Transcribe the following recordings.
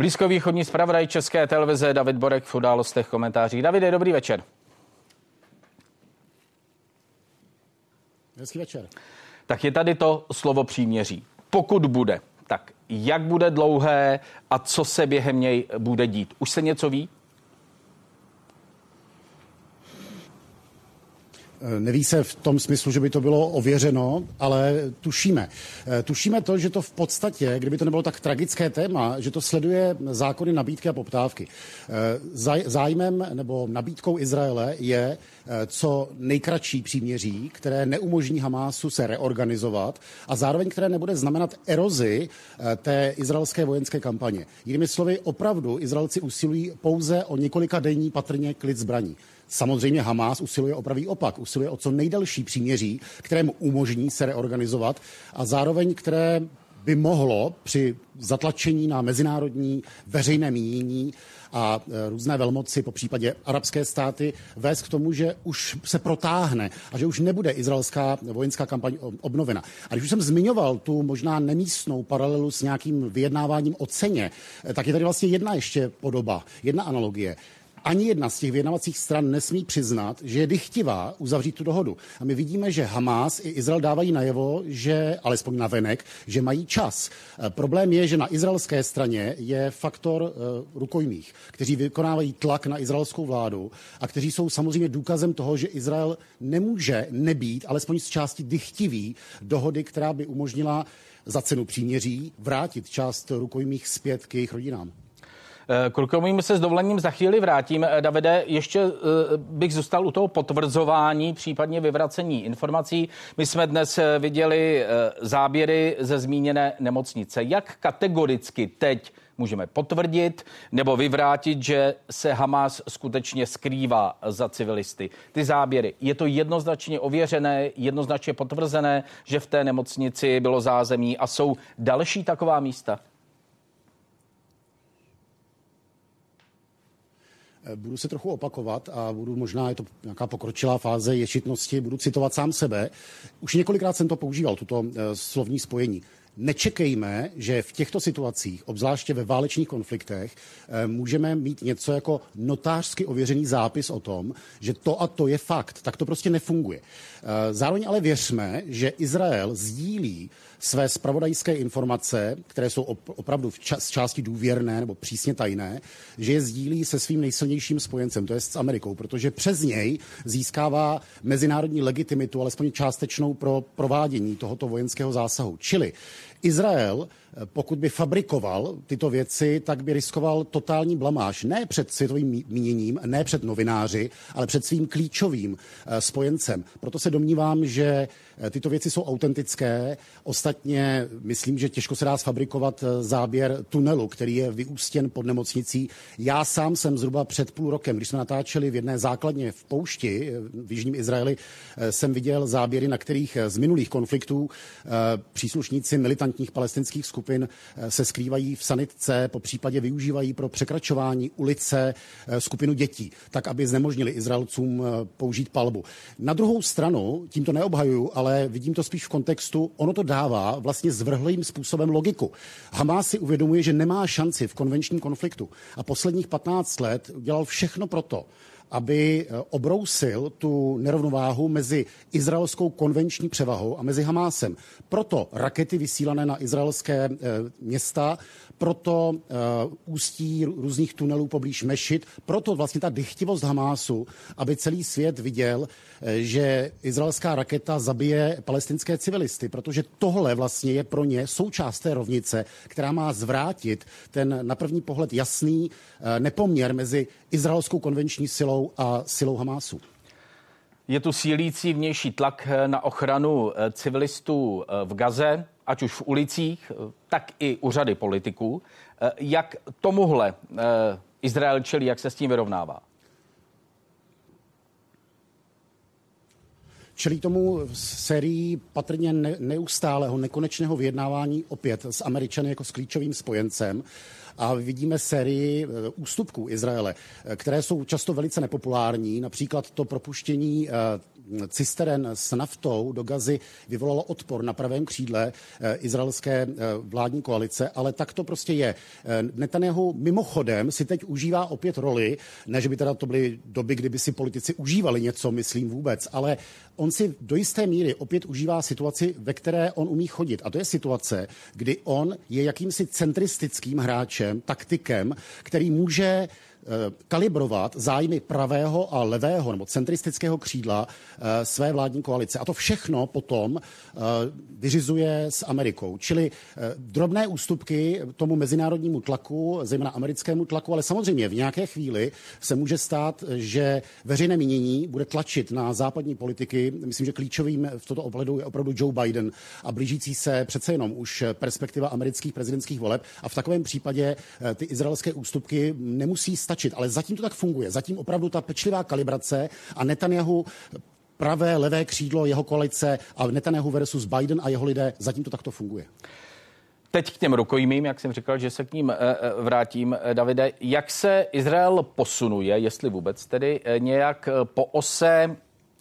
Blízkovýchodní zpravodaj České televize David Borek v událostech komentářích. Davide, dobrý večer. Hezký večer. Tak je tady to slovo příměří. Pokud bude, tak jak bude dlouhé a co se během něj bude dít? Už se něco ví? Neví se v tom smyslu, že by to bylo ověřeno, ale tušíme. Eh, tušíme to, že to v podstatě, kdyby to nebylo tak tragické téma, že to sleduje zákony nabídky a poptávky. Eh, zájmem nebo nabídkou Izraele je co nejkratší příměří, které neumožní Hamásu se reorganizovat a zároveň které nebude znamenat erozi té izraelské vojenské kampaně. Jinými slovy, opravdu Izraelci usilují pouze o několika denní patrně klid zbraní. Samozřejmě Hamás usiluje o pravý opak, usiluje o co nejdelší příměří, kterému umožní se reorganizovat a zároveň které by mohlo při zatlačení na mezinárodní veřejné mínění a e, různé velmoci, po případě arabské státy, vést k tomu, že už se protáhne a že už nebude izraelská vojenská kampaň obnovena. A když už jsem zmiňoval tu možná nemístnou paralelu s nějakým vyjednáváním o ceně, e, tak je tady vlastně jedna ještě podoba, jedna analogie ani jedna z těch vyjednavacích stran nesmí přiznat, že je dychtivá uzavřít tu dohodu. A my vidíme, že Hamas i Izrael dávají najevo, že, alespoň na venek, že mají čas. E, problém je, že na izraelské straně je faktor e, rukojmích, kteří vykonávají tlak na izraelskou vládu a kteří jsou samozřejmě důkazem toho, že Izrael nemůže nebýt, alespoň z části dychtivý, dohody, která by umožnila za cenu příměří vrátit část rukojmích zpět k jejich rodinám. Eh, k rukomým se s dovolením za chvíli vrátím. Eh, Davide, ještě eh, bych zůstal u toho potvrzování, případně vyvracení informací. My jsme dnes viděli záběry ze zmíněné nemocnice. Jak kategoricky teď můžeme potvrdit nebo vyvrátit, že se Hamas skutečně skrývá za civilisty. Ty záběry, je to jednoznačně ověřené, jednoznačně potvrzené, že v té nemocnici bylo zázemí a jsou další taková místa? Budu se trochu opakovat a budu možná, je to nějaká pokročilá fáze ješitnosti, budu citovat sám sebe. Už několikrát jsem to používal, tuto uh, slovní spojení. Nečekejme, že v těchto situacích, obzvláště ve válečných konfliktech, eh, můžeme mít něco jako notářsky ověřený zápis o tom, že to a to je fakt. Tak to prostě nefunguje. Zároveň ale věřme, že Izrael sdílí své spravodajské informace, které jsou opravdu v ča- z části důvěrné nebo přísně tajné, že je sdílí se svým nejsilnějším spojencem, to je s Amerikou, protože přes něj získává mezinárodní legitimitu, alespoň částečnou pro provádění tohoto vojenského zásahu. Čili Izrael pokud by fabrikoval tyto věci, tak by riskoval totální blamáž. Ne před světovým míněním, ne před novináři, ale před svým klíčovým eh, spojencem. Proto se domnívám, že eh, tyto věci jsou autentické. Ostatně myslím, že těžko se dá sfabrikovat eh, záběr tunelu, který je vyústěn pod nemocnicí. Já sám jsem zhruba před půl rokem, když jsme natáčeli v jedné základně v poušti v Jižním Izraeli, jsem viděl záběry, na kterých z minulých konfliktů příslušníci militantních palestinských skupin eh, se skrývají v sanitce, po případě využívají pro překračování ulice eh, skupinu dětí, tak aby znemožnili Izraelcům eh, použít palbu. Na druhou stranu, tím to neobhajuju, ale vidím to spíš v kontextu, ono to dává vlastně zvrhlým způsobem logiku. Hamas si uvědomuje, že nemá šanci v konvenčním konfliktu a posledních 15 let udělal všechno proto, aby eh, obrousil tu nerovnováhu mezi izraelskou konvenční převahou a mezi Hamásem. Proto rakety vysílané na izraelské eh, města, proto uh, ústí různých tunelů poblíž Mešit, proto vlastně ta dychtivost Hamásu, aby celý svět viděl, že izraelská raketa zabije palestinské civilisty, protože tohle vlastně je pro ně součást té rovnice, která má zvrátit ten na první pohled jasný nepoměr mezi izraelskou konvenční silou a silou Hamásu. Je tu sílící vnější tlak na ochranu civilistů v Gaze ať už v ulicích, tak i u řady politiků. Eh, jak tomuhle eh, Izrael čelí, jak se s tím vyrovnává? Čelí tomu sérii patrně neustálého, nekonečného vyjednávání opět s Američany jako s klíčovým spojencem a vidíme sérii ústupků Izraele, které jsou často velice nepopulární, například to propuštění cisteren s naftou do Gazy vyvolalo odpor na pravém křídle eh, izraelské eh, vládní koalice, ale tak to prostě je. Eh, Netanyahu mimochodem si teď užívá opět roli, ne, že by teda to byly doby, kdyby si politici užívali něco, myslím vůbec, ale on si do jisté míry opět užívá situaci, ve které on umí chodit. A to je situace, kdy on je jakýmsi centristickým hráčem, taktikem, který může kalibrovat zájmy pravého a levého nebo centristického křídla eh, své vládní koalice. A to všechno potom eh, vyřizuje s Amerikou. Čili drobné ústupky tomu mezinárodnímu tlaku, zejména americkému tlaku, ale samozřejmě v nějaké chvíli se může stát, že veřejné mínění bude tlačit na západní politiky. Myslím, že klíčovým v toto ohledu je opravdu Joe Biden a blížící se přece jenom už perspektiva amerických prezidentských voleb. A v takovém případě ty izraelské ústupky nemusí stačit, ale zatím to tak funguje. Zatím opravdu ta pečlivá kalibrace a Netanyahu pravé, levé křídlo jeho koalice a Netanyahu versus Biden a jeho lidé, zatím to takto funguje. Teď k těm rukojmím, jak jsem říkal, že se k ním eh, eh, vrátím, eh, Davide. Jak se Izrael posunuje, jestli vůbec tedy nějak po ose,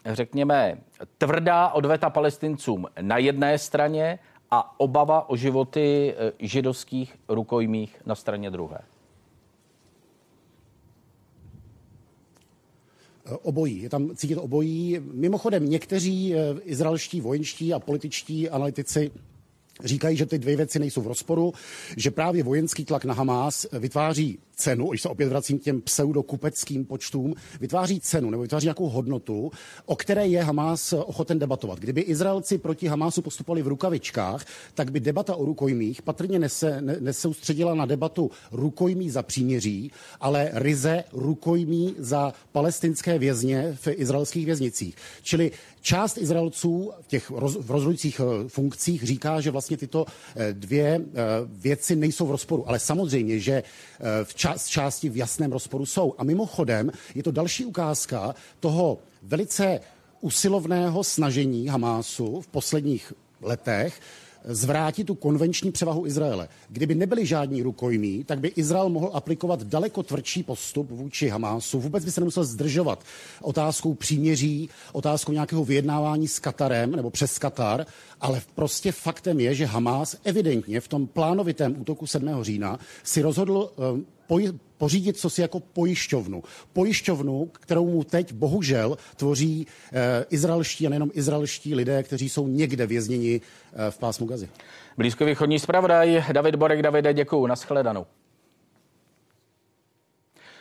řekněme, tvrdá odveta palestincům na jedné straně a obava o životy židovských rukojmích na straně druhé? Obojí. Je tam cítit obojí. Mimochodem, někteří eh, izraelští vojenští a političtí analytici říkají, že ty dvě věci nejsou v rozporu, že právě vojenský tlak na Hamás vytváří cenu, když se opět vracím k těm pseudokupeckým počtům, vytváří cenu nebo vytváří nějakou hodnotu, o které je Hamás ochoten debatovat. Kdyby Izraelci proti Hamásu postupovali v rukavičkách, tak by debata o rukojmích patrně nese, ne, nesoustředila na debatu rukojmí za příměří, ale ryze rukojmí za palestinské vězně v izraelských věznicích. Čili část Izraelců v těch roz, v rozhodujících eh, funkcích říká, že vlastně tyto eh, dvě eh, věci nejsou v rozporu. Ale samozřejmě, že v části z části v jasném rozporu jsou. A mimochodem je to další ukázka toho velice usilovného snažení Hamásu v posledních letech zvrátit tu konvenční převahu Izraele. Kdyby nebyli žádní rukojmí, tak by Izrael mohl aplikovat daleko tvrdší postup vůči Hamásu. Vůbec by se nemusel zdržovat otázkou příměří, otázkou nějakého vyjednávání s Katarem nebo přes Katar, ale prostě faktem je, že Hamás evidentně v tom plánovitém útoku 7. října si rozhodl um, pořídit co si jako pojišťovnu. Pojišťovnu, kterou mu teď bohužel tvoří eh, izraelští a nejenom izraelští lidé, kteří jsou někde vězněni eh, v pásmu Gazy. Blízkovýchodní zpravodaj David Borek. Davide, děkuju. Naschledanou.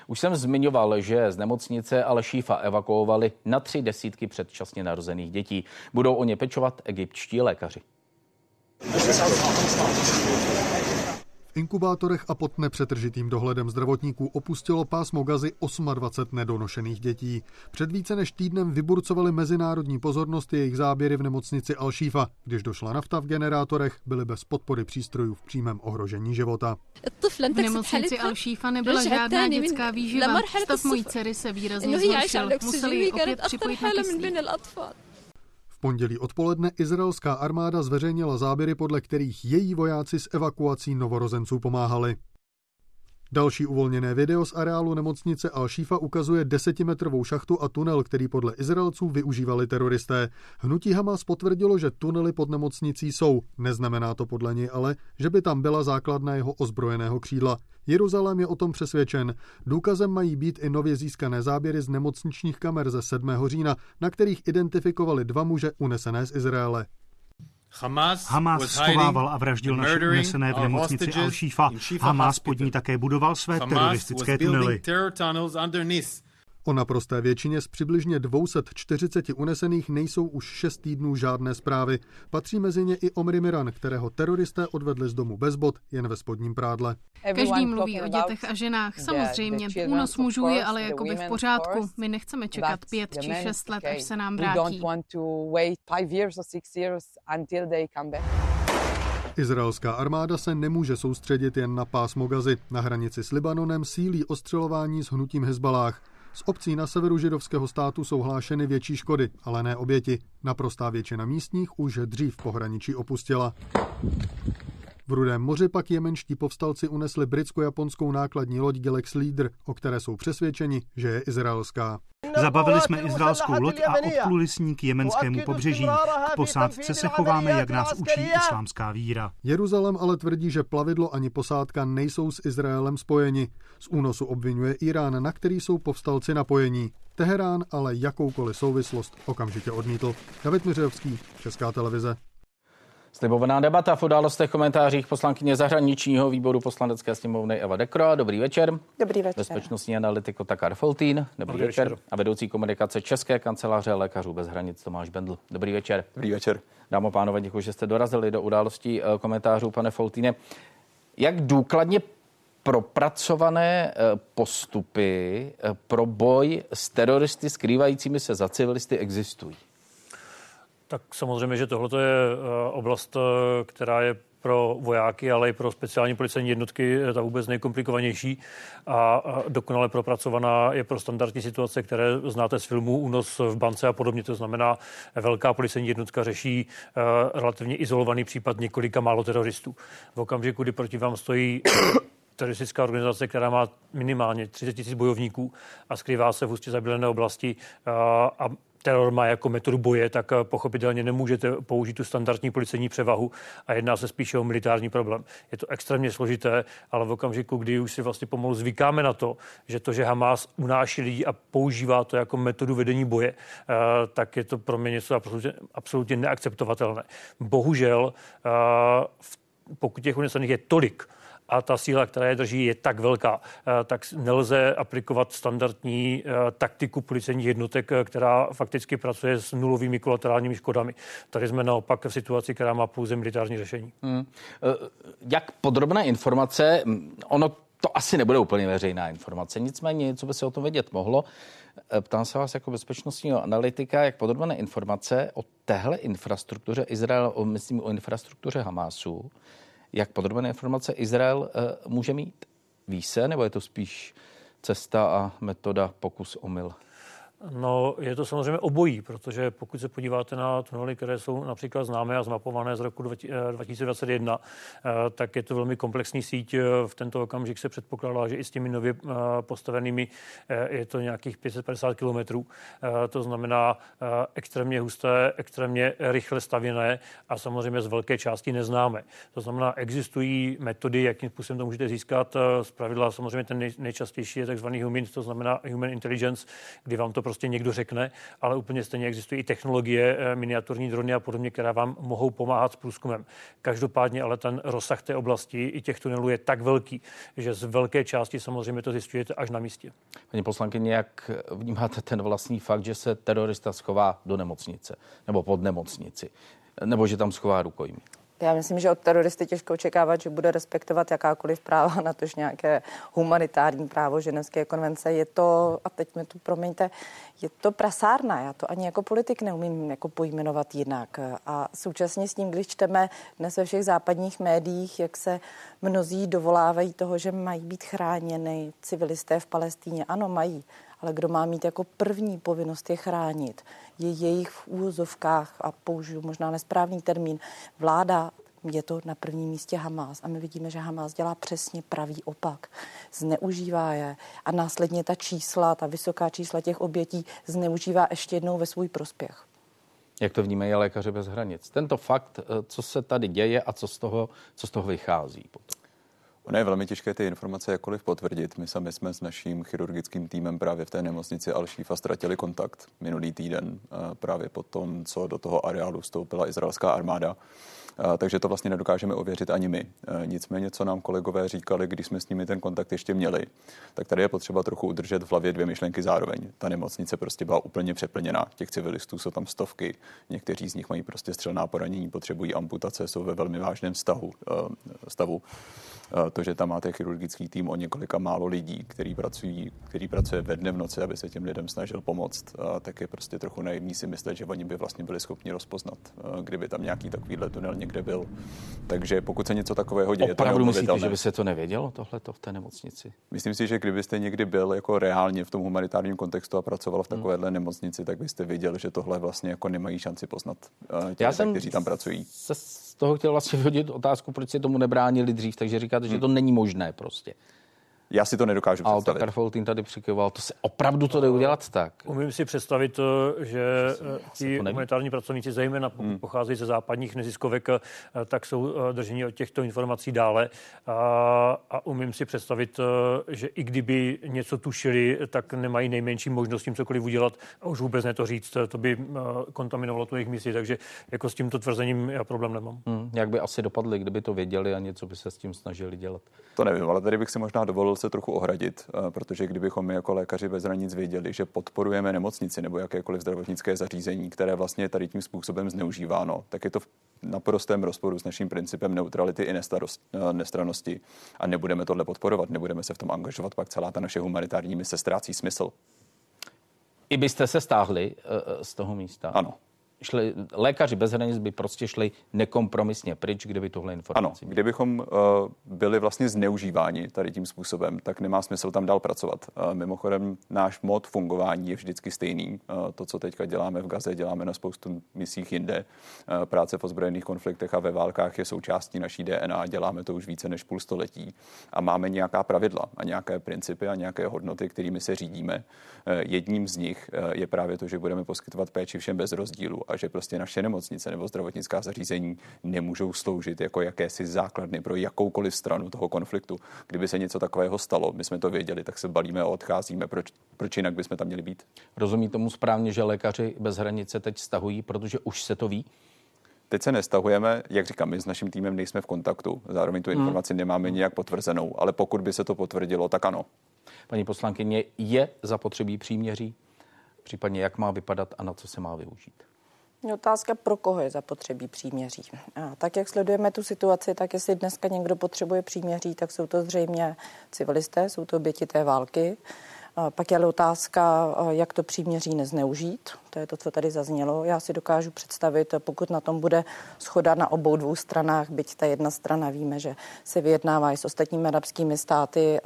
Už jsem zmiňoval, že z nemocnice Alešífa evakuovali na tři desítky předčasně narozených dětí. Budou o ně pečovat egyptští lékaři inkubátorech a pod nepřetržitým dohledem zdravotníků opustilo pásmo gazy 28 nedonošených dětí. Před více než týdnem vyburcovali mezinárodní pozornost jejich záběry v nemocnici Al-Shifa. Když došla nafta v generátorech, byly bez podpory přístrojů v přímém ohrožení života. V nemocnici Al-Shifa nebyla žádná dětská výživa. Stav mojí dcery se výrazně zhoršil. Museli ji opět připojit na kyslík. Pondělí odpoledne izraelská armáda zveřejnila záběry, podle kterých její vojáci s evakuací novorozenců pomáhali. Další uvolněné video z areálu nemocnice Al-Shifa ukazuje desetimetrovou šachtu a tunel, který podle Izraelců využívali teroristé. Hnutí Hamas potvrdilo, že tunely pod nemocnicí jsou. Neznamená to podle něj ale, že by tam byla základna jeho ozbrojeného křídla. Jeruzalém je o tom přesvědčen. Důkazem mají být i nově získané záběry z nemocničních kamer ze 7. října, na kterých identifikovali dva muže unesené z Izraele. Hamas schovával a vraždil naše unesené v nemocnici Al-Shifa. Hamas pod ní také budoval své teroristické tunely. O naprosté většině z přibližně 240 unesených nejsou už 6 týdnů žádné zprávy. Patří mezi ně i Omri Miran, kterého teroristé odvedli z domu bez bod, jen ve spodním prádle. Každý mluví o dětech a ženách. Samozřejmě, únos mužů je ale jakoby v pořádku. My nechceme čekat pět či šest let, až se nám vrátí. Izraelská armáda se nemůže soustředit jen na pásmo Gazy. Na hranici s Libanonem sílí ostřelování s hnutím Hezbalách. Z obcí na severu židovského státu jsou hlášeny větší škody, ale ne oběti. Naprostá většina místních už dřív pohraničí opustila. V Rudém moři pak jemenští povstalci unesli britsko-japonskou nákladní loď Galax Leader, o které jsou přesvědčeni, že je izraelská. Zabavili jsme izraelskou loď a odpluli s ní k jemenskému pobřeží. K posádce se chováme, jak nás učí islámská víra. Jeruzalém ale tvrdí, že plavidlo ani posádka nejsou s Izraelem spojeni. Z únosu obvinuje Irán, na který jsou povstalci napojení. Teherán ale jakoukoliv souvislost okamžitě odmítl. David Miřovský, Česká televize. Slibovaná debata v událostech komentářích poslankyně zahraničního výboru poslanecké sněmovny Eva Dekro. Dobrý večer. Dobrý večer. Bezpečnostní analytik Takar Foltín. Dobrý, Dobrý večer. večer. A vedoucí komunikace České kanceláře lékařů bez hranic Tomáš Bendl. Dobrý večer. Dobrý večer. Dámo pánové, děkuji, že jste dorazili do událostí eh, komentářů, pane Foltíne. Jak důkladně propracované eh, postupy eh, pro boj s teroristy skrývajícími se za civilisty existují? Tak samozřejmě, že tohle je eh, oblast, která je pro vojáky, ale i pro speciální policejní jednotky ta vůbec nejkomplikovanější a dokonale propracovaná je pro standardní situace, které znáte z filmů, únos v bance a podobně. To znamená, velká policejní jednotka řeší relativně izolovaný případ několika málo teroristů. V okamžiku, kdy proti vám stojí teroristická organizace, která má minimálně 30 tisíc bojovníků a skrývá se v ústě zabílené oblasti a teror má jako metodu boje, tak pochopitelně nemůžete použít tu standardní policejní převahu a jedná se spíše o militární problém. Je to extrémně složité, ale v okamžiku, kdy už si vlastně pomalu zvykáme na to, že to, že Hamas unáší lidi a používá to jako metodu vedení boje, tak je to pro mě něco absolutně, absolutně neakceptovatelné. Bohužel, pokud těch unesených je tolik, a ta síla, která je drží, je tak velká, eh, tak nelze aplikovat standardní eh, taktiku policejních jednotek, eh, která fakticky pracuje s nulovými kolaterálními škodami. Tady jsme naopak v situaci, která má pouze militární řešení. Hmm. Jak podrobné informace, ono to asi nebude úplně veřejná informace, nicméně něco by se o tom vědět mohlo. Ptám se vás jako bezpečnostního analytika, jak podrobné informace o téhle infrastruktuře Izrael, myslím o infrastruktuře Hamásu, jak podrobné informace Izrael eh, může mít? Ví se, nebo je to spíš cesta a metoda pokus omyl? No, je to samozřejmě obojí, protože pokud se podíváte na tunely, které jsou například známé a zmapované z roku 2021, eh, eh, tak je to velmi komplexní síť. Eh, v tento okamžik se předpokládá, že i s těmi nově postavenými je to nějakých 550 kilometrů. To znamená extrémně husté, extrémně rychle stavěné a samozřejmě z velké části neznáme. To znamená, existují metody, jakým způsobem to můžete získat. Z pravidla samozřejmě ten nejčastější je takzvaný human, to znamená human intelligence, kdy vám to prostě někdo řekne, ale úplně stejně existují i technologie, eh, miniaturní drony a podobně, které vám mohou pomáhat s průzkumem. Každopádně ale ten rozsah té oblasti i těch tunelů je tak velký, že z velké části samozřejmě to zjišťujete až na místě. Paní poslankyně, jak vnímáte ten vlastní fakt, že se terorista schová do nemocnice nebo pod nemocnici, nebo že tam schová rukojmí? Já myslím, že od teroristy těžko očekávat, že bude respektovat jakákoliv práva, na tož nějaké humanitární právo ženevské konvence. Je to, a teď mi tu promiňte, je to prasárna. Já to ani jako politik neumím jako pojmenovat jinak. A současně s tím, když čteme dnes ve všech západních médiích, jak se mnozí dovolávají toho, že mají být chráněny civilisté v Palestíně. Ano, mají ale kdo má mít jako první povinnost je chránit, je jejich v úzovkách, a použiju možná nesprávný termín, vláda je to na prvním místě Hamas a my vidíme, že Hamas dělá přesně pravý opak. Zneužívá je a následně ta čísla, ta vysoká čísla těch obětí zneužívá ještě jednou ve svůj prospěch. Jak to vnímají lékaři bez hranic? Tento fakt, eh, co se tady děje a co z toho, co z toho vychází potom? Ono je velmi těžké ty informace jakkoliv potvrdit. My sami jsme s naším chirurgickým týmem právě v té nemocnici Al-Shifa ztratili kontakt minulý týden právě po tom, co do toho areálu vstoupila izraelská armáda takže to vlastně nedokážeme ověřit ani my. Nicméně, co nám kolegové říkali, když jsme s nimi ten kontakt ještě měli, tak tady je potřeba trochu udržet v hlavě dvě myšlenky zároveň. Ta nemocnice prostě byla úplně přeplněná. Těch civilistů jsou tam stovky, někteří z nich mají prostě střelná poranění, potřebují amputace, jsou ve velmi vážném stavu. stavu. To, že tam máte chirurgický tým o několika málo lidí, který, pracují, který pracuje ve dne v noci, aby se těm lidem snažil pomoct, tak je prostě trochu naivní si myslet, že oni by vlastně byli schopni rozpoznat, kdyby tam nějaký takovýhle tunel někde byl. Takže pokud se něco takového děje, Opravdu to myslíte, že by se to nevědělo, tohle v té nemocnici? Myslím si, že kdybyste někdy byl jako reálně v tom humanitárním kontextu a pracoval v hmm. takovéhle hmm. nemocnici, tak byste viděl, že tohle vlastně jako nemají šanci poznat uh, ti, Já jsem kteří tam pracují. Se z toho chtěl vlastně vyhodit otázku, proč si tomu nebránili dřív, takže říkáte, hmm. že to není možné prostě. Já si to nedokážu a představit. A Foltín tady přikyvoval, to se opravdu to jde udělat tak. Umím si představit, to, že eh, ti humanitární pracovníci, zejména pokud hmm. pocházejí ze západních neziskovek, eh, tak jsou eh, drženi od těchto informací dále. A, a umím si představit, že i kdyby něco tušili, tak nemají nejmenší možnost tím cokoliv udělat a už vůbec ne to říct. To by kontaminovalo tu jejich misi, takže jako s tímto tvrzením já problém nemám. Hmm. Jak by asi dopadli, kdyby to věděli a něco by se s tím snažili dělat? To nevím, ale tady bych si možná dovolil se trochu ohradit, eh, protože kdybychom my jako lékaři bez hranic věděli, že podporujeme nemocnici nebo jakékoliv zdravotnické zařízení, které vlastně je tady tím způsobem zneužíváno, tak je to v naprostém rozporu s naším principem neutrality i eh, nestranosti a nebudeme tohle podporovat, nebudeme se v tom angažovat, pak celá ta naše humanitární mise ztrácí smysl. I byste se stáhli uh, z toho místa? Ano šli, lékaři bez hranic by prostě šli nekompromisně pryč, kdyby tohle informace Ano, kdybychom uh, byli vlastně zneužíváni tady tím způsobem, tak nemá smysl tam dál pracovat. Uh, mimochodem, náš mod fungování je vždycky stejný. Uh, to, co teďka děláme v Gaze, děláme na spoustu misích jinde. Uh, práce v ozbrojených konfliktech a ve válkách je součástí naší DNA. Děláme to už více než půl století. A máme nějaká pravidla a nějaké principy a nějaké hodnoty, kterými se řídíme. Uh, jedním z nich uh, je právě to, že budeme poskytovat péči všem bez rozdílu a že prostě naše nemocnice nebo zdravotnická zařízení nemůžou sloužit jako jakési základny pro jakoukoliv stranu toho konfliktu. Kdyby se něco takového stalo, my jsme to věděli, tak se balíme a odcházíme. Proč, proč jinak bychom tam měli být? Rozumí tomu správně, že lékaři bez hranice teď stahují, protože už se to ví? Teď se nestahujeme, jak říkám, my s naším týmem nejsme v kontaktu, zároveň tu hmm. informaci hmm. nemáme nijak potvrzenou, ale pokud by se to potvrdilo, tak ano. Paní poslankyně, je zapotřebí příměří? Případně jak má vypadat a na co se má využít? Otázka, pro koho je zapotřebí příměří. A tak, jak sledujeme tu situaci, tak jestli dneska někdo potřebuje příměří, tak jsou to zřejmě civilisté, jsou to oběti té války. A pak je otázka, jak to příměří nezneužít. To je to, co tady zaznělo. Já si dokážu představit, pokud na tom bude schoda na obou dvou stranách, byť ta jedna strana víme, že se vyjednává i s ostatními arabskými státy,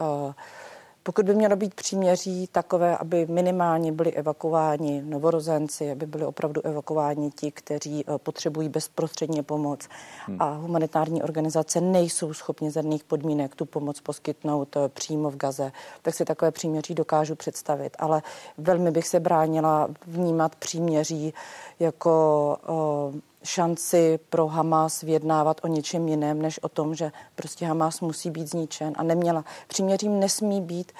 pokud by mělo být příměří takové, aby minimálně byli evakuováni novorozenci, aby byli opravdu evakuováni ti, kteří eh, potřebují bezprostředně pomoc hmm. a humanitární organizace nejsou schopni z daných podmínek tu pomoc poskytnout eh, přímo v Gaze, tak si takové příměří dokážu představit. Ale velmi bych se bránila vnímat příměří jako uh, šanci pro Hamas vyjednávat o něčem jiném, než o tom, že prostě Hamas musí být zničen a neměla. Příměřím nesmí být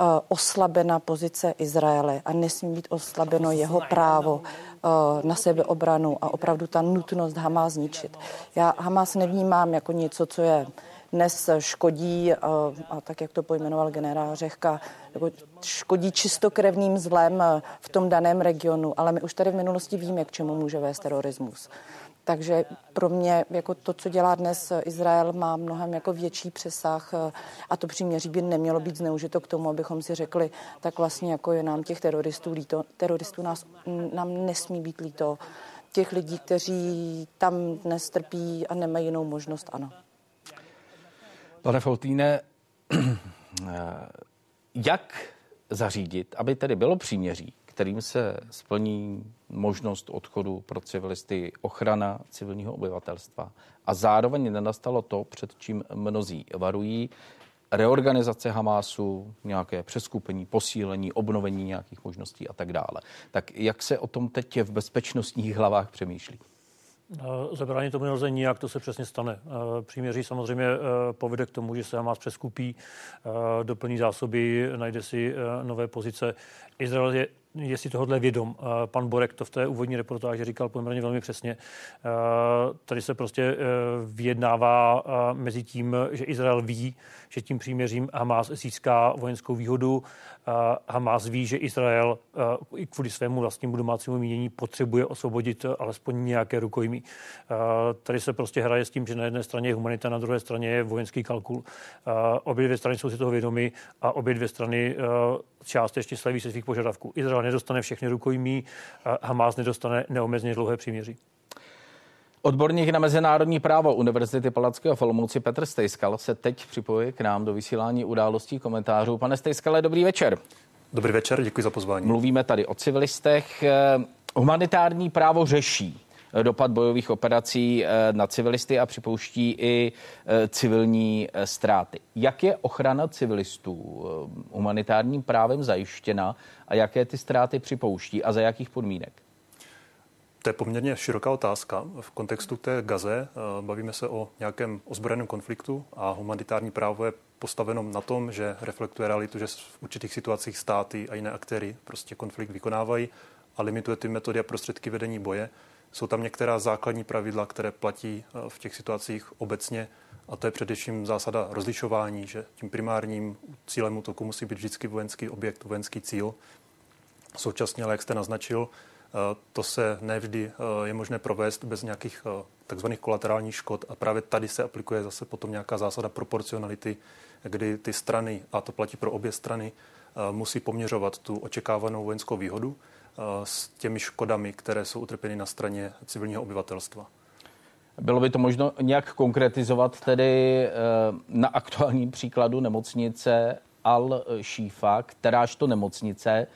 uh, oslabena pozice Izraele a nesmí být oslabeno jeho právo uh, na sebeobranu a opravdu ta nutnost Hamas zničit. Já Hamas nevnímám jako něco, co je dnes škodí, a, a tak jak to pojmenoval generál Řehka, jako škodí čistokrevným zlem v tom daném regionu, ale my už tady v minulosti víme, k čemu může vést terorismus. Takže pro mě jako to, co dělá dnes Izrael, má mnohem jako větší přesah a to příměří by nemělo být zneužito k tomu, abychom si řekli, tak vlastně jako je nám těch teroristů líto. Teroristů nás, nám nesmí být líto. Těch lidí, kteří tam dnes trpí a nemají jinou možnost, ano. Pane Foltýne, jak zařídit, aby tedy bylo příměří, kterým se splní možnost odchodu pro civilisty, ochrana civilního obyvatelstva a zároveň nenastalo to, před čím mnozí varují, reorganizace Hamásu, nějaké přeskupení, posílení, obnovení nějakých možností a tak dále. Tak jak se o tom teď v bezpečnostních hlavách přemýšlí? Eh, zabránit tomu nelze nijak, to se přesně stane. Eh, příměří samozřejmě eh, povede k tomu, že se Hamas přeskupí, doplní zásoby, najde si nové pozice. Izrael je je si tohohle vědom. Pan Borek to v té úvodní reportáži říkal poměrně velmi přesně. Tady se prostě vyjednává mezi tím, že Izrael ví, že tím příměřím Hamas získá vojenskou výhodu. Hamas ví, že Izrael i kvůli svému vlastnímu domácímu mínění potřebuje osvobodit alespoň nějaké rukojmí. Tady se prostě hraje s tím, že na jedné straně je humanita, na druhé straně je vojenský kalkul. Obě dvě strany jsou si toho vědomi a obě dvě strany částečně sleví se svých požadavků. Izrael nedostane všechny rukojmí, Hamas nedostane neomezeně dlouhé příměří. Odborník na mezinárodní právo Univerzity Palackého v Petr Stejskal se teď připojuje k nám do vysílání událostí komentářů. Pane Stejskale, dobrý večer. Dobrý večer, děkuji za pozvání. Mluvíme tady o civilistech. Eh, humanitární právo řeší dopad bojových operací eh, na civilisty a připouští i eh, civilní ztráty. Jak je ochrana civilistů humanitárním právem zajištěna a jaké ty ztráty připouští a za jakých podmínek? To je poměrně široká otázka. V kontextu té Gaze bavíme se o nějakém ozbrojeném konfliktu a humanitární právo je postaveno na tom, že reflektuje realitu, že v určitých situacích státy a jiné aktéry prostě konflikt vykonávají a limituje ty metody a prostředky vedení boje. Jsou tam některá základní pravidla, které platí eh, v těch situacích obecně a to je především zásada rozlišování, že tím primárním cílem útoku musí být vždycky vojenský objekt, vojenský cíl. Současně, ale jak jste naznačil, eh, to se nevždy eh, je možné provést bez nějakých takzvaných kolaterálních škod a právě tady se aplikuje zase potom nějaká zásada proporcionality, kdy ty strany, a to platí pro obě strany, eh, musí poměřovat tu očekávanou vojenskou výhodu eh, s těmi škodami, které jsou utrpěny na straně civilního obyvatelstva. Bylo by to možno nějak konkretizovat tedy eh, na aktuálním příkladu nemocnice Al-Shifa, kteráž to nemocnice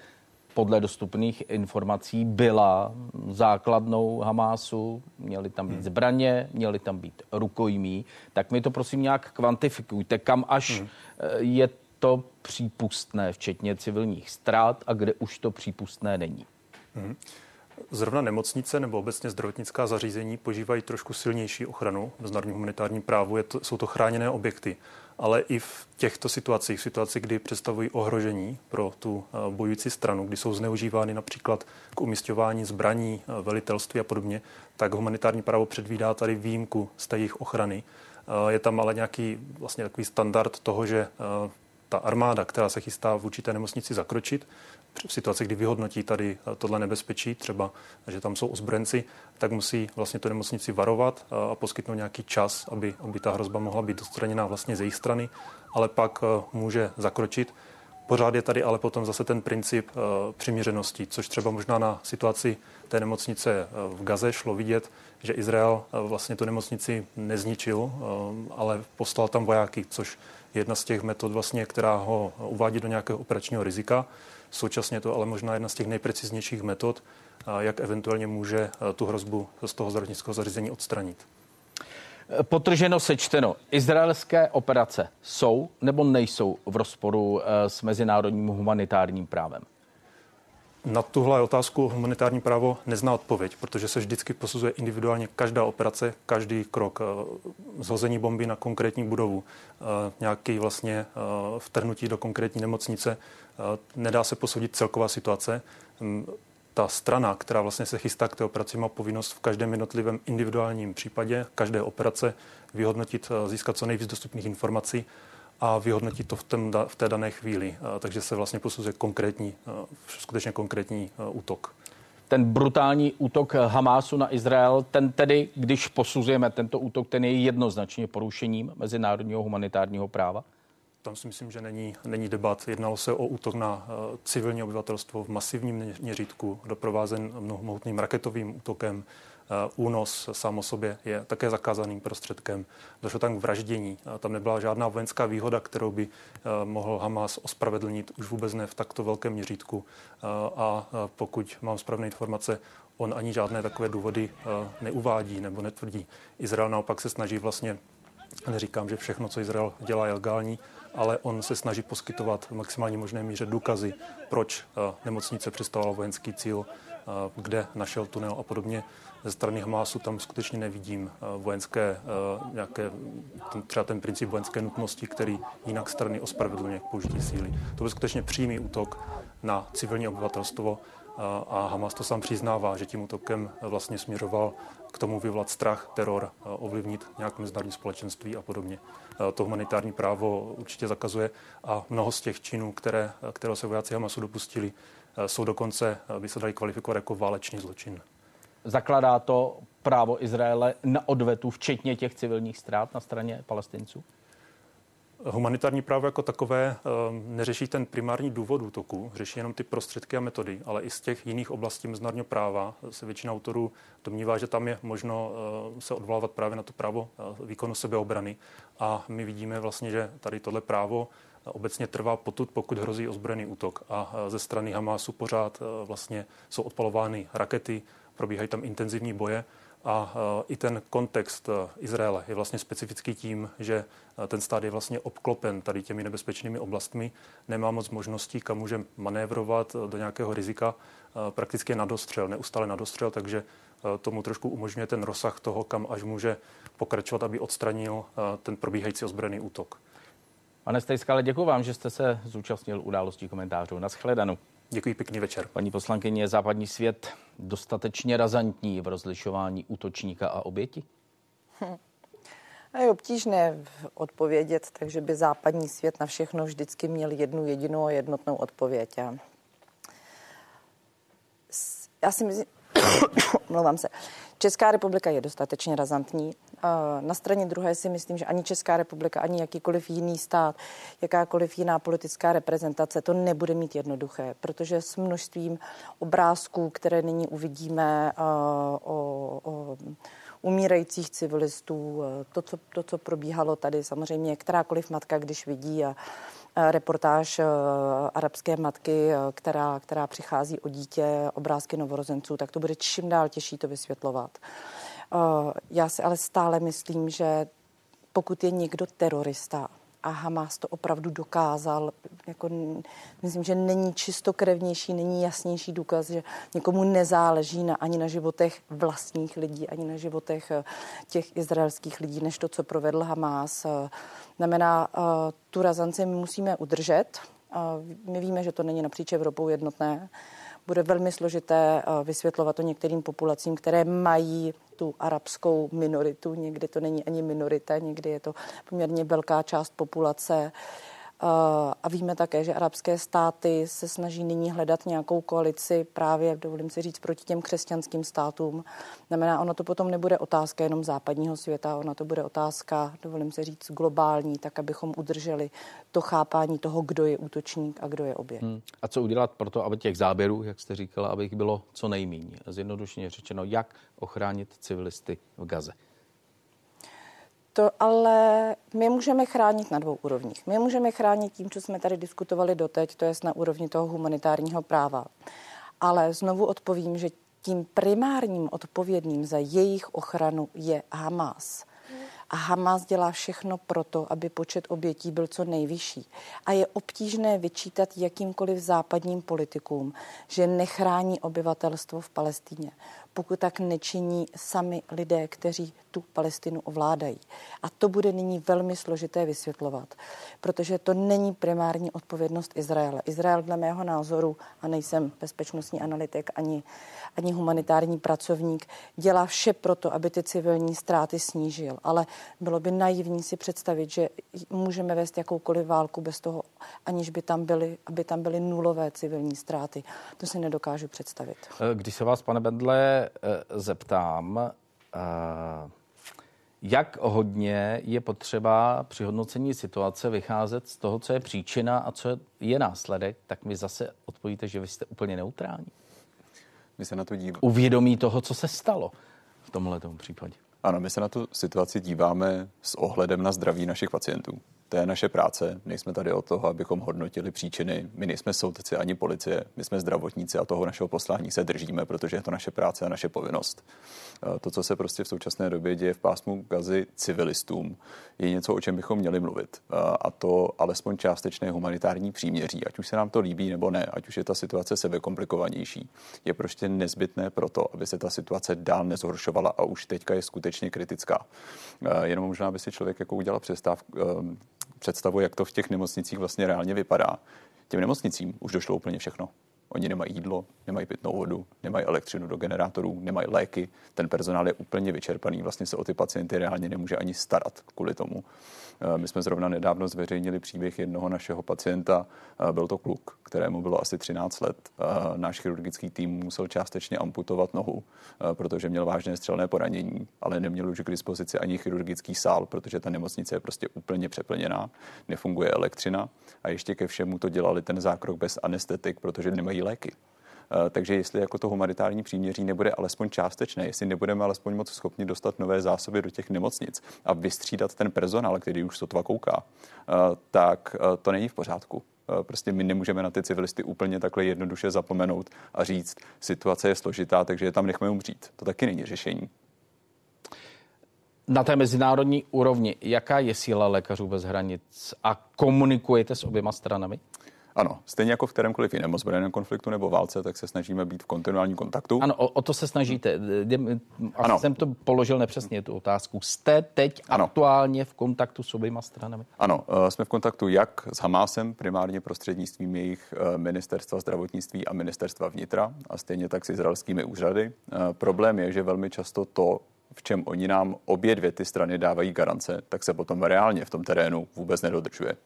podle dostupných informací byla základnou Hamásu, měly tam být hmm. zbraně, měly tam být rukojmí, tak mi to prosím nějak kvantifikujte, kam až hmm. Eh, je to přípustné, včetně civilních ztrát a kde už to přípustné není. Hmm. Zrovna nemocnice nebo obecně zdravotnická zařízení požívají trošku silnější ochranu v mezinárodním humanitárním právu. Je to, jsou to chráněné objekty ale i v těchto situacích, v situaci, kdy představují ohrožení pro tu eh, bojující stranu, kdy jsou zneužívány například k umistování zbraní, eh, velitelství a podobně, tak humanitární právo předvídá tady výjimku z té jejich ochrany. Eh, je tam ale nějaký vlastně takový standard toho, že ta armáda, která se chystá v určité nemocnici zakročit, v situaci, kdy vyhodnotí tady tohle nebezpečí, třeba, že tam jsou ozbrojenci, tak musí vlastně tu nemocnici varovat a poskytnout nějaký čas, aby, aby ta hrozba mohla být odstraněná vlastně z jejich strany, ale pak může zakročit. Pořád je tady ale potom zase ten princip přiměřenosti, což třeba možná na situaci té nemocnice v Gaze šlo vidět, že Izrael vlastně tu nemocnici nezničil, ale poslal tam vojáky, což je jedna z těch metod, vlastně, která ho uvádí do nějakého operačního rizika. Současně to ale možná jedna z těch nejpreciznějších metod, jak eventuálně může tu hrozbu z toho zdravotnického zařízení odstranit. Potrženo sečteno, izraelské operace jsou nebo nejsou v rozporu e, s mezinárodním humanitárním právem? Na tuhle otázku humanitární právo nezná odpověď, protože se vždycky posuzuje individuálně každá operace, každý krok. E, zhození bomby na konkrétní budovu, e, nějaký vlastně vtrhnutí do konkrétní nemocnice, nedá se posoudit celková situace. Hm, ta strana, která vlastně se chystá k té operaci, má povinnost v každém jednotlivém individuálním případě každé operace vyhodnotit, získat co nejvíc dostupných informací a vyhodnotit to v, tém, v té dané chvíli. Takže se vlastně posuzuje konkrétní, skutečně konkrétní útok. Ten brutální útok Hamásu na Izrael, ten tedy, když posuzujeme tento útok, ten je jednoznačně porušením mezinárodního humanitárního práva? Tam si myslím, že není, není debat. Jednalo se o útok na uh, civilní obyvatelstvo v masivním měřítku, doprovázen mohutným raketovým útokem. Uh, únos sám o sobě je také zakázaným prostředkem. Došlo tam k vraždění. Uh, tam nebyla žádná vojenská výhoda, kterou by mohl Hamas ospravedlnit, už vůbec ne v takto velkém měřítku. A pokud mám správné informace, on ani žádné takové důvody neuvádí nebo netvrdí. Izrael naopak se snaží vlastně Neříkám, že všechno, co Izrael dělá, je legální, ale on se snaží poskytovat v maximální možné míře důkazy, proč eh, nemocnice představovala vojenský cíl, eh, kde našel tunel a podobně. Ze strany Hamásu tam skutečně nevidím eh, vojenské, nějaké, třeba ten princip vojenské nutnosti, který jinak strany ospravedlňuje k použití síly. To byl skutečně přímý útok na civilní obyvatelstvo a Hamas to sám přiznává, že tím útokem vlastně směřoval k tomu vyvolat strach, teror, ovlivnit nějak mezinárodní společenství a podobně. To humanitární právo určitě zakazuje a mnoho z těch činů, které, které se vojáci Hamasu dopustili, jsou dokonce, by se dali kvalifikovat jako válečný zločin. Zakladá to právo Izraele na odvetu, včetně těch civilních ztrát na straně palestinců? Humanitární právo jako takové neřeší ten primární důvod útoku, řeší jenom ty prostředky a metody, ale i z těch jiných oblastí mezinárodního práva se většina autorů domnívá, že tam je možno se odvolávat právě na to právo výkonu sebeobrany. A my vidíme vlastně, že tady tohle právo obecně trvá potud, pokud hrozí ozbrojený útok. A ze strany Hamásu pořád vlastně jsou odpalovány rakety, probíhají tam intenzivní boje a i ten kontext Izraele je vlastně specifický tím, že ten stát je vlastně obklopen tady těmi nebezpečnými oblastmi, nemá moc možností, kam může manévrovat do nějakého rizika, prakticky je nadostřel, neustále nadostřel, takže tomu trošku umožňuje ten rozsah toho, kam až může pokračovat, aby odstranil ten probíhající ozbrojený útok. Pane Stejskale, děkuji vám, že jste se zúčastnil událostí komentářů. Naschledanou. Děkuji, pěkný večer. Paní poslankyně, je západní svět dostatečně razantní v rozlišování útočníka a oběti? Hm. A je obtížné odpovědět, takže by západní svět na všechno vždycky měl jednu jedinou a jednotnou odpověď. Já, já si myslím, mluvám se, Česká republika je dostatečně razantní. Na straně druhé si myslím, že ani Česká republika, ani jakýkoliv jiný stát, jakákoliv jiná politická reprezentace to nebude mít jednoduché, protože s množstvím obrázků, které nyní uvidíme o, o umírajících civilistů, to co, to, co probíhalo tady, samozřejmě kterákoliv matka, když vidí a reportáž arabské matky, která, která přichází o dítě, obrázky novorozenců, tak to bude čím dál těžší to vysvětlovat. Já si ale stále myslím, že pokud je někdo terorista, a Hamas to opravdu dokázal. Jako, myslím, že není čistokrevnější, není jasnější důkaz, že někomu nezáleží na, ani na životech vlastních lidí, ani na životech eh, těch izraelských lidí, než to, co provedl Hamas. Eh, znamená, eh, tu razanci musíme udržet. My víme, že to není napříč Evropou jednotné bude velmi složité eh, vysvětlovat to některým populacím, které mají tu arabskou minoritu. Někdy to není ani minorita, někdy je to poměrně velká část populace. A víme také, že arabské státy se snaží nyní hledat nějakou koalici právě, dovolím si říct, proti těm křesťanským státům. Znamená, ono to potom nebude otázka jenom západního světa, ona to bude otázka, dovolím si říct, globální, tak abychom udrželi to chápání toho, kdo je útočník a kdo je oběť. Hmm. A co udělat pro to, aby těch záběrů, jak jste říkala, aby jich bylo co nejméně? Zjednodušeně řečeno, jak ochránit civilisty v Gaze? To ale my můžeme chránit na dvou úrovních. My můžeme chránit tím, co jsme tady diskutovali doteď, to je na úrovni toho humanitárního práva. Ale znovu odpovím, že tím primárním odpovědným za jejich ochranu je Hamas. A Hamas dělá všechno proto, aby počet obětí byl co nejvyšší. A je obtížné vyčítat jakýmkoliv západním politikům, že nechrání obyvatelstvo v Palestíně, pokud tak nečiní sami lidé, kteří tu Palestinu ovládají. A to bude nyní velmi složité vysvětlovat, protože to není primární odpovědnost Izraele. Izrael dle mého názoru, a nejsem bezpečnostní analytik ani, ani humanitární pracovník, dělá vše proto, aby ty civilní ztráty snížil. Ale bylo by naivní si představit, že můžeme vést jakoukoliv válku bez toho, aniž by tam byly, aby tam byly nulové civilní ztráty. To si nedokážu představit. Když se vás, pane Bendle, zeptám, jak hodně je potřeba při hodnocení situace vycházet z toho, co je příčina a co je následek, tak mi zase odpovíte, že vy jste úplně neutrální. My se na to díváme. Uvědomí toho, co se stalo v tomhle případě. Ano, my se na tu situaci díváme s ohledem na zdraví našich pacientů. To je naše práce. Nejsme tady od toho, abychom hodnotili příčiny. My nejsme soudci ani policie, my jsme zdravotníci a toho našeho poslání se držíme, protože je to naše práce a naše povinnost. To, co se prostě v současné době děje v pásmu gazy civilistům, je něco, o čem bychom měli mluvit. A to alespoň částečné humanitární příměří, ať už se nám to líbí nebo ne, ať už je ta situace sebe komplikovanější, je prostě nezbytné proto, aby se ta situace dál nezhoršovala a už teďka je skutečně kritická. Jenom možná by si člověk jako udělal přestávku, představu, jak to v těch nemocnicích vlastně reálně vypadá. Těm nemocnicím už došlo úplně všechno. Oni nemají jídlo, nemají pitnou vodu, nemají elektřinu do generátorů, nemají léky. Ten personál je úplně vyčerpaný, vlastně se o ty pacienty reálně nemůže ani starat kvůli tomu. Eh, my jsme zrovna nedávno zveřejnili příběh jednoho našeho pacienta. Eh, byl to kluk, kterému bylo asi 13 let. Eh, náš chirurgický tým musel částečně amputovat nohu, protože měl vážné střelné poranění, ale neměl už k dispozici ani chirurgický sál, protože ta nemocnice je prostě úplně přeplněná, nefunguje elektřina a ještě ke všemu to dělali ten zákrok bez anestetik, protože nemají léky. Eh, takže jestli jako to humanitární příměří nebude alespoň částečné, jestli nebudeme alespoň moc schopni dostat nové zásoby do těch nemocnic a vystřídat ten personál, který už sotva kouká, eh, tak eh, to není v pořádku. Prostě my nemůžeme na ty civilisty úplně takhle jednoduše zapomenout a říct, situace je složitá, takže je tam nechme umřít. To taky není řešení. Na té mezinárodní úrovni, jaká je síla lékařů bez hranic a komunikujete s oběma stranami? Ano, stejně jako v kterémkoliv jiném ozbrojeném konfliktu nebo válce, tak se snažíme být v kontinuálním kontaktu. Ano, o, o to se snažíte. Asi ano. jsem to položil nepřesně, tu otázku. Jste teď ano. aktuálně v kontaktu s oběma stranami? Ano, eh, jsme v kontaktu jak s Hamásem, primárně prostřednictvím jejich eh, ministerstva zdravotnictví a ministerstva vnitra, a stejně tak s izraelskými úřady. Eh, problém je, že velmi často to, v čem oni nám obě dvě ty strany dávají garance, tak se potom reálně v tom terénu vůbec nedodržuje.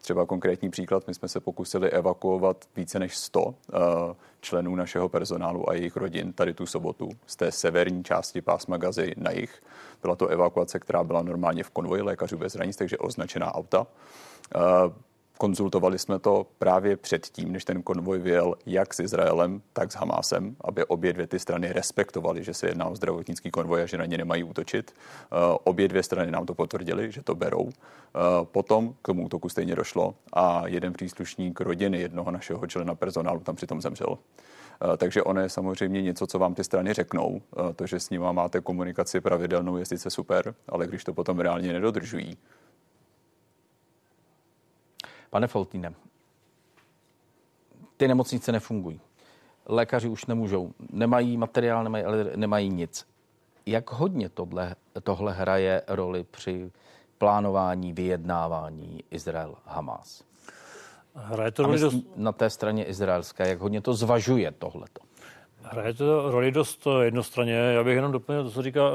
Třeba konkrétní příklad, my jsme se pokusili evakuovat více než 100 uh, eh, členů našeho personálu a jejich rodin tady tu sobotu z té severní části pásma Gazy na jich. Byla to evakuace, která byla normálně v konvoji lékařů bez hranic, takže označená auta. Konzultovali jsme to právě předtím, než ten konvoj vyjel jak s Izraelem, tak s Hamásem, aby obě dvě ty strany respektovaly, že se jedná o zdravotnický konvoj a že na ně nemají útočit. Uh, obě dvě strany nám to potvrdili, že to berou. Uh, potom k tomu útoku stejně došlo a jeden příslušník rodiny jednoho našeho člena personálu tam přitom zemřel. Uh, takže ono je samozřejmě něco, co vám ty strany řeknou. To, že s nimi máte komunikaci pravidelnou, je sice super, ale když to potom reálně nedodržují, Pane Foltýne, ty nemocnice nefungují. Lékaři už nemůžou, nemají materiál, nemají, nemají nic. Jak hodně tohle, tohle hraje roli při plánování, vyjednávání Izrael-Hamas? Hraje to roli dost... na té straně izraelské, jak hodně to zvažuje tohleto? Hraje to roli dost jednostranně. Já bych jenom doplnil to, co říká uh,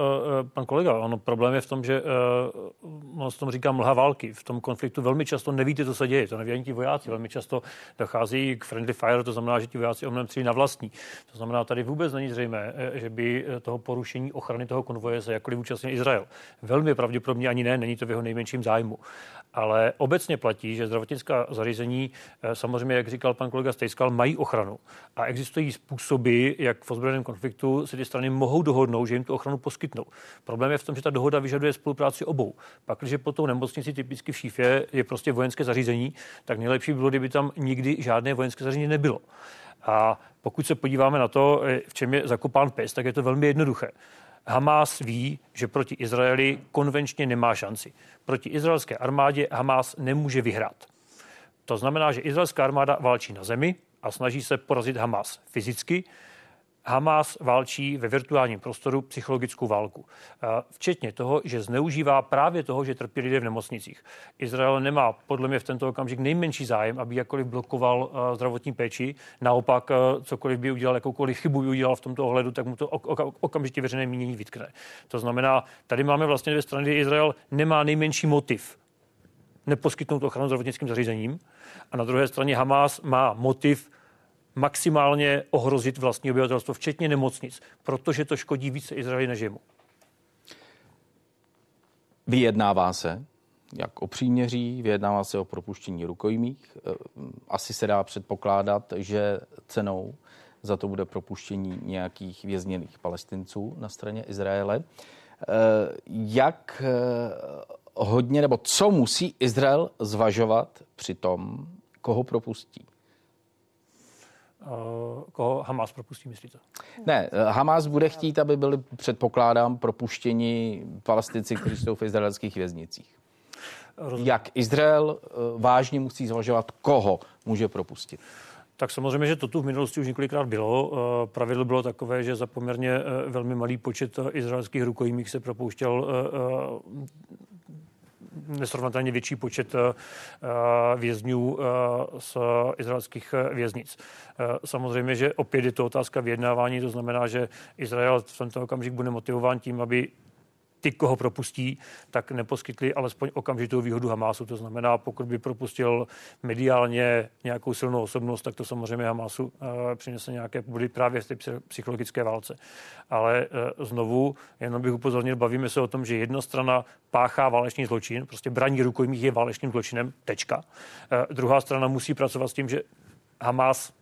pan kolega. Ono problém je v tom, že uh, on se tomu říká mlha války. V tom konfliktu velmi často nevíte, co se děje. To neví ani ti vojáci. Velmi často dochází k friendly fire, to znamená, že ti vojáci omlem na vlastní. To znamená, tady vůbec není zřejmé, že by toho porušení ochrany toho konvoje se jakkoliv účastnil Izrael. Velmi pravděpodobně ani ne, není to v jeho nejmenším zájmu. Ale obecně platí, že zdravotnická zařízení, samozřejmě, jak říkal pan kolega Stejskal, mají ochranu. A existují způsoby, jak v ozbrojeném konfliktu si ty strany mohou dohodnout, že jim tu ochranu poskytnou. Problém je v tom, že ta dohoda vyžaduje spolupráci obou. Pak, když po tou nemocnici typicky v Šífě je prostě vojenské zařízení, tak nejlepší bylo, kdyby tam nikdy žádné vojenské zařízení nebylo. A pokud se podíváme na to, v čem je zakopán pes, tak je to velmi jednoduché. Hamas ví, že proti Izraeli konvenčně nemá šanci. Proti izraelské armádě Hamas nemůže vyhrát. To znamená, že izraelská armáda válčí na zemi a snaží se porazit Hamas fyzicky, Hamas válčí ve virtuálním prostoru psychologickou válku. Včetně toho, že zneužívá právě toho, že trpí lidé v nemocnicích. Izrael nemá podle mě v tento okamžik nejmenší zájem, aby jakkoliv blokoval zdravotní péči. Naopak, cokoliv by udělal, jakoukoliv chybu by udělal v tomto ohledu, tak mu to okamžitě veřejné mínění vytkne. To znamená, tady máme vlastně dvě strany, kdy Izrael nemá nejmenší motiv neposkytnout ochranu zdravotnickým zařízením a na druhé straně Hamas má motiv maximálně ohrozit vlastní obyvatelstvo, včetně nemocnic, protože to škodí více Izraeli než jemu. Vyjednává se, jak o příměří, vyjednává se o propuštění rukojmích. Eh, asi se dá předpokládat, že cenou za to bude propuštění nějakých vězněných palestinců na straně Izraele. Eh, jak eh, hodně, nebo co musí Izrael zvažovat při tom, koho propustí? Eh, koho Hamas propustí, myslíte? Ne, eh, Hamas bude chtít, aby byli, předpokládám, propuštěni palestinci, kteří jsou v izraelských věznicích. Rozumím. Jak Izrael eh, vážně musí zvažovat, koho může propustit? Tak samozřejmě, že to tu v minulosti už několikrát bylo. Pravidlo bylo takové, že za poměrně velmi malý počet izraelských rukojmích se propouštěl nesrovnatelně větší počet vězňů z izraelských věznic. Samozřejmě, že opět je to otázka vyjednávání, to znamená, že Izrael v tomto okamžik bude motivován tím, aby ty, koho propustí, tak neposkytli alespoň okamžitou výhodu Hamásu. To znamená, pokud by propustil mediálně nějakou silnou osobnost, tak to samozřejmě Hamásu uh, přinese nějaké body právě v té psychologické válce. Ale uh, znovu, jenom bych upozornil, bavíme se o tom, že jedna strana páchá válečný zločin, prostě braní rukojmích je válečným zločinem, tečka. Uh, druhá strana musí pracovat s tím, že Hamas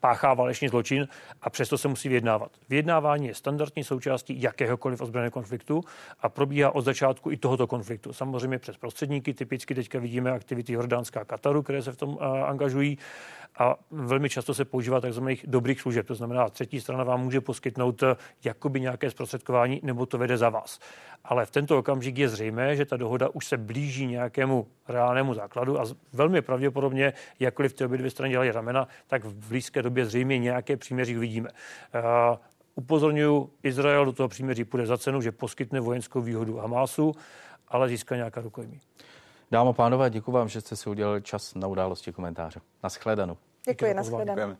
páchá válečný zločin a přesto se musí vyjednávat. Vyjednávání je standardní součástí jakéhokoliv ozbrojeného konfliktu a probíhá od začátku i tohoto konfliktu. Samozřejmě přes prostředníky, typicky teďka vidíme aktivity Jordánská a Kataru, které se v tom uh, angažují a velmi často se používá tzv. dobrých služeb. To znamená, třetí strana vám může poskytnout eh, jakoby nějaké zprostředkování nebo to vede za vás. Ale v tento okamžik je zřejmé, že ta dohoda už se blíží nějakému reálnému základu a velmi pravděpodobně, jakkoliv ty obě dvě strany dělají ramena, tak v blízké době zřejmě nějaké příměří uvidíme. Uh, upozorňuji, Izrael do toho příměří půjde za cenu, že poskytne vojenskou výhodu Hamásu, ale získá nějaká rukojmí. Dámo pánové, děkuji vám, že jste si udělali čas na události komentáře. Naschledanou. Děkuji, naschledanou.